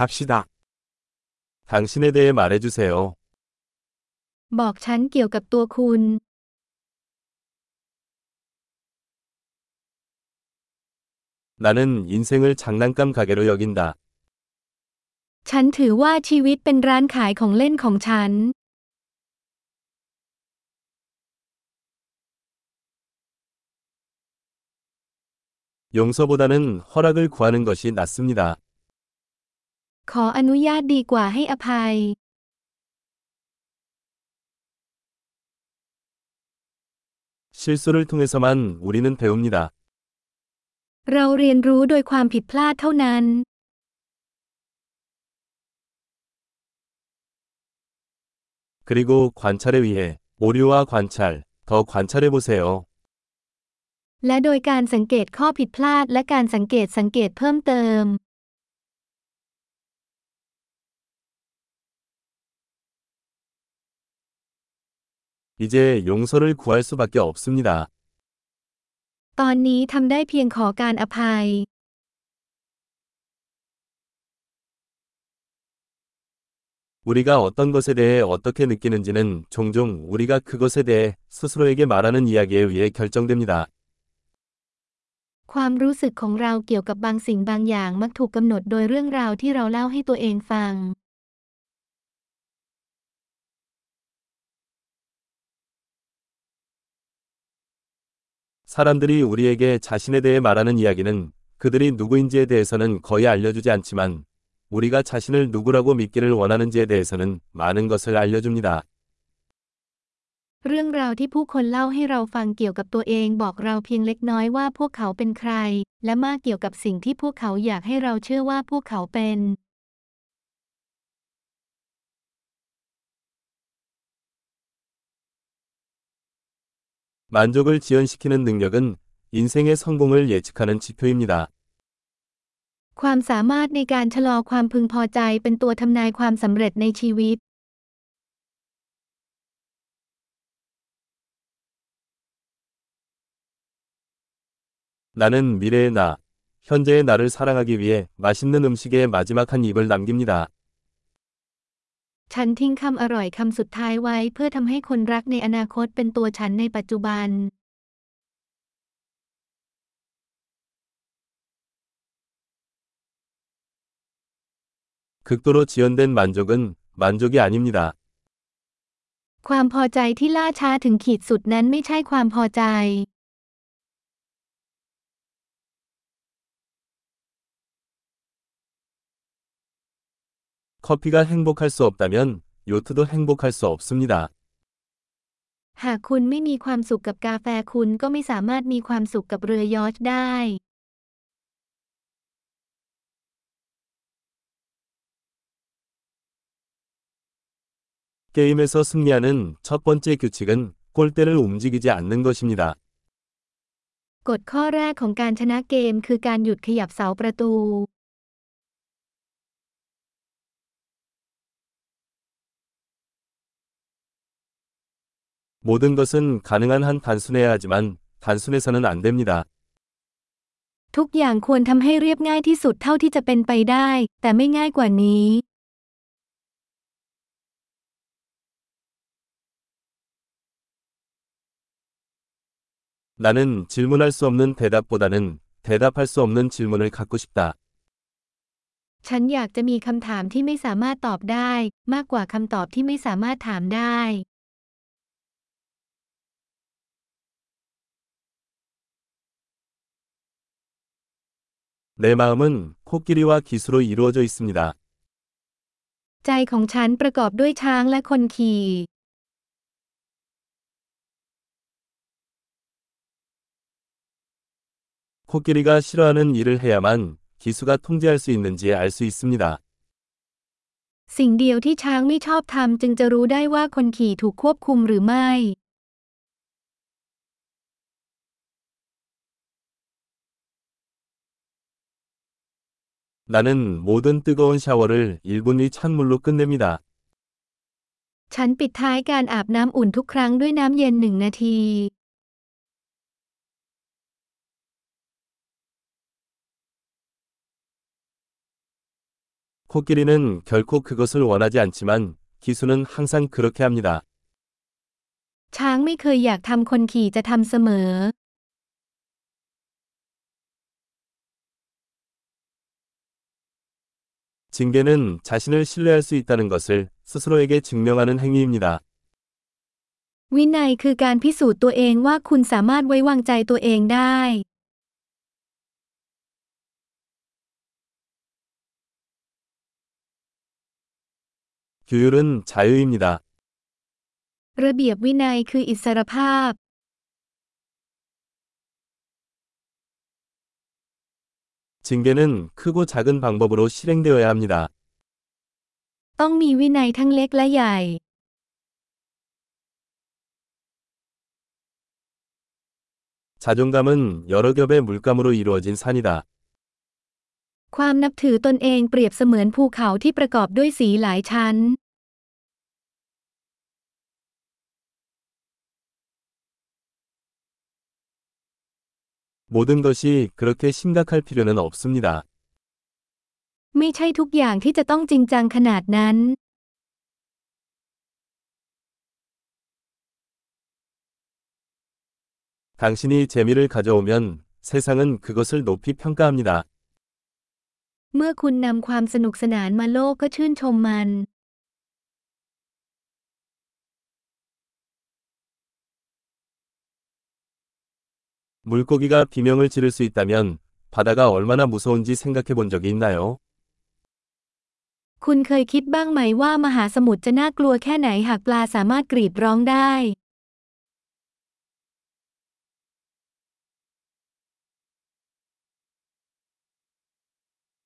갑시다. 당신에 대해 말해주세요. บอกฉันเกี่ยวกับตัวคุณ 나는 인생을 장난감 가게로 여긴다. ฉันถือว่าชีวิตเป็นร้านขายของเล่นของฉัน 용서보다는 허락을 구하는 것이 낫습니다. ขออนุญาตดีกว่าให้อภัย 실수를 통해서만 우리는 배웁니다. เราเรียนรู้โดยความผิดพลาดเท่านั้น 그리고 관찰에 위해 오류와 관찰, 더 관찰해 보세요. และโดยการสังเกตข้อผิดพลาดและการสังเกตสังเกตเพิ่มเติม 이제 용서를 구할 수밖에 없습니다. ตอนนี้ทำได้เพียงขอการอภัย 우리가 어떤 것에 대해 어떻게 느끼는지는 종종 우리가 그것에 대해 스스로에게 말하는 이야기에 의해 결정됩니다. ความรู้สึกของเราเกี่ยวกับบางสิ่งบางอย่างมักถูกกำหนดโดยเรื่องราวที่เราเล่าให้ตัวเองฟัง 사람들이 우리에게 자신에 대해 말하는 이야기는 그들이 누구인지에 대해서는 거의 알려주지 않지만 우리가 자신을 누구라고 믿기를 원하는지에 대해서는 많은 것을 알려줍니다. เรื่องราวที่ผู้คนเล่าให้เราฟังเกี่ยวกับตัวเองบอกเราเพียงเล็กน้อยว่าพวกเขาเป็นใคร และมากเกี่ยวกับสิ่งที่พวกเขาอยากให้เราเชื่อว่าพวกเขาเป็น 만족을 지연시키는 능력은 인생의 성공을 예측하는 지표입니다. ความสามารถในการชะลอความพึงพอใจเป็นตัวทำนายความสำเร็จในชีวิต 나는 미래의 나, 현재의 나를 사랑하기 위해 맛있는 음식에 마지막 한 입을 남깁니다. ฉันทิ้งคำอร่อยคำสุดท้ายไว้เพื่อทำให้คนรักในอนาคตเป็นตัวฉันในปัจจุบัน 극도로 지연된 만족은 만족이 아닙니다. ความพอใจที่ล่าช้าถึงขีดสุดนั้นไม่ใช่ความพอใจ 커피가 행복할 수 없다면 요트도 행복할 수 없습니다. หากคุณไม่มีความสุขกับกาแฟคุณก็ไม่สามารถมีความสุขกับเรือยอชต์ได้ 게임에서 승리하는 첫 번째 규칙은 골대를 움직이지 않는 것입니다. กฎข้อแรกของการชนะเกมคือการหยุดขยับเสาประตู 모든 것은 가능한 한 단순해야 하지만 단순해서는 안 됩니다. ทุกอย่างควรทำให้เรียบง่ายที่สุดเท่าที่จะเป็นไปได้ แต่ไม่ง่ายกว่านี้ 나는 질문할 수 없는 대답보다는 대답할 수 없는 질문을 갖고 싶다. ฉันอยากจะมีคำถามที่ไม่สามารถตอบได้ มากกว่าคำตอบที่ไม่สามารถถามได้ 내 마음은 코끼리와 기수로 이루어져 있습니다. ใจของฉันประกอบด้วยช้างและคนขี่ 코끼리가 싫어하는 일을 해야만 기수가 통제할 수 있는지 알 수 있습니다. สิ่งเดียวที่ช้างไม่ชอบทำจึงจะรู้ได้ว่าคนขี่ถูกควบคุมหรือไม่ 나는 모든 뜨거운 샤워를 1분의 찬물로 끝냅니다. ฉันปิดท้ายการอาบน้ำอุ่นทุกครั้งด้วยน้ำเย็นหนึ่งนาที 코끼리는 결코 그것을 원하지 않지만 기수는 항상 그렇게 합니다. ช้างไม่เคยอยากทำคนขี่จะทำเสมอ 징계는 자신을 신뢰할 수 있다는 것을 스스로에게 증명하는 행위입니다. วินัยคือการพิสูจน์ตัวเองว่าคุณสามารถไว้วางใจตัวเองได้ 규율은 자유입니다. ระเบียบวินัยคืออิสรภาพ 징계는 크고 작은 방법으로 실행되어야 합니다. ต้องมีวินัยทั้งเล็กและใหญ่ 자존감은 여러 겹의 물감으로 이루어진 산이다. ความนับถือตนเองเปรียบเสมือนภูเขาที่ประกอบด้วยสีหลายชั้น 모든 것이 그렇게 심각할 필요는 없습니다. ไม่ใช่ทุกอย่างที่จะต้องจริงจังขนาดนั้น 당신이 재미를 가져오면 세상은 그것을 높이 평가합니다. เมื่อคุณนำความสนุกสนานมาโลกก็ชื่นชมมัน 물고기가 비명을 지를 수 있다면 바다가 얼마나 무서운지 생각해 본 적이 있나요? คุณเคยคิดบ้างไหมว่ามหาสมุทรจะน่ากลัวแค่ไหนหากปลาสามารถกรีดร้องได้